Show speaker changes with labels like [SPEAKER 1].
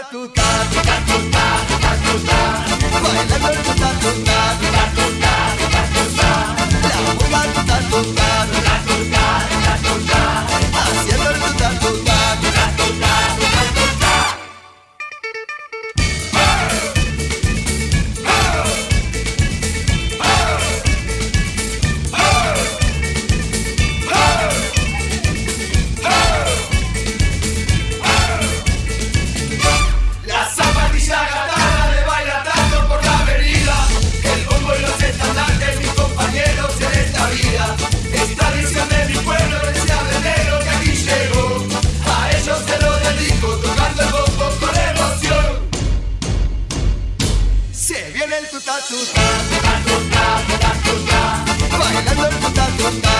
[SPEAKER 1] tuta, tuta, tuta, tuta, tuta, tuta, tuta. Tuta tuta, tuta tuta tuta tuta, bailando el tuta tuta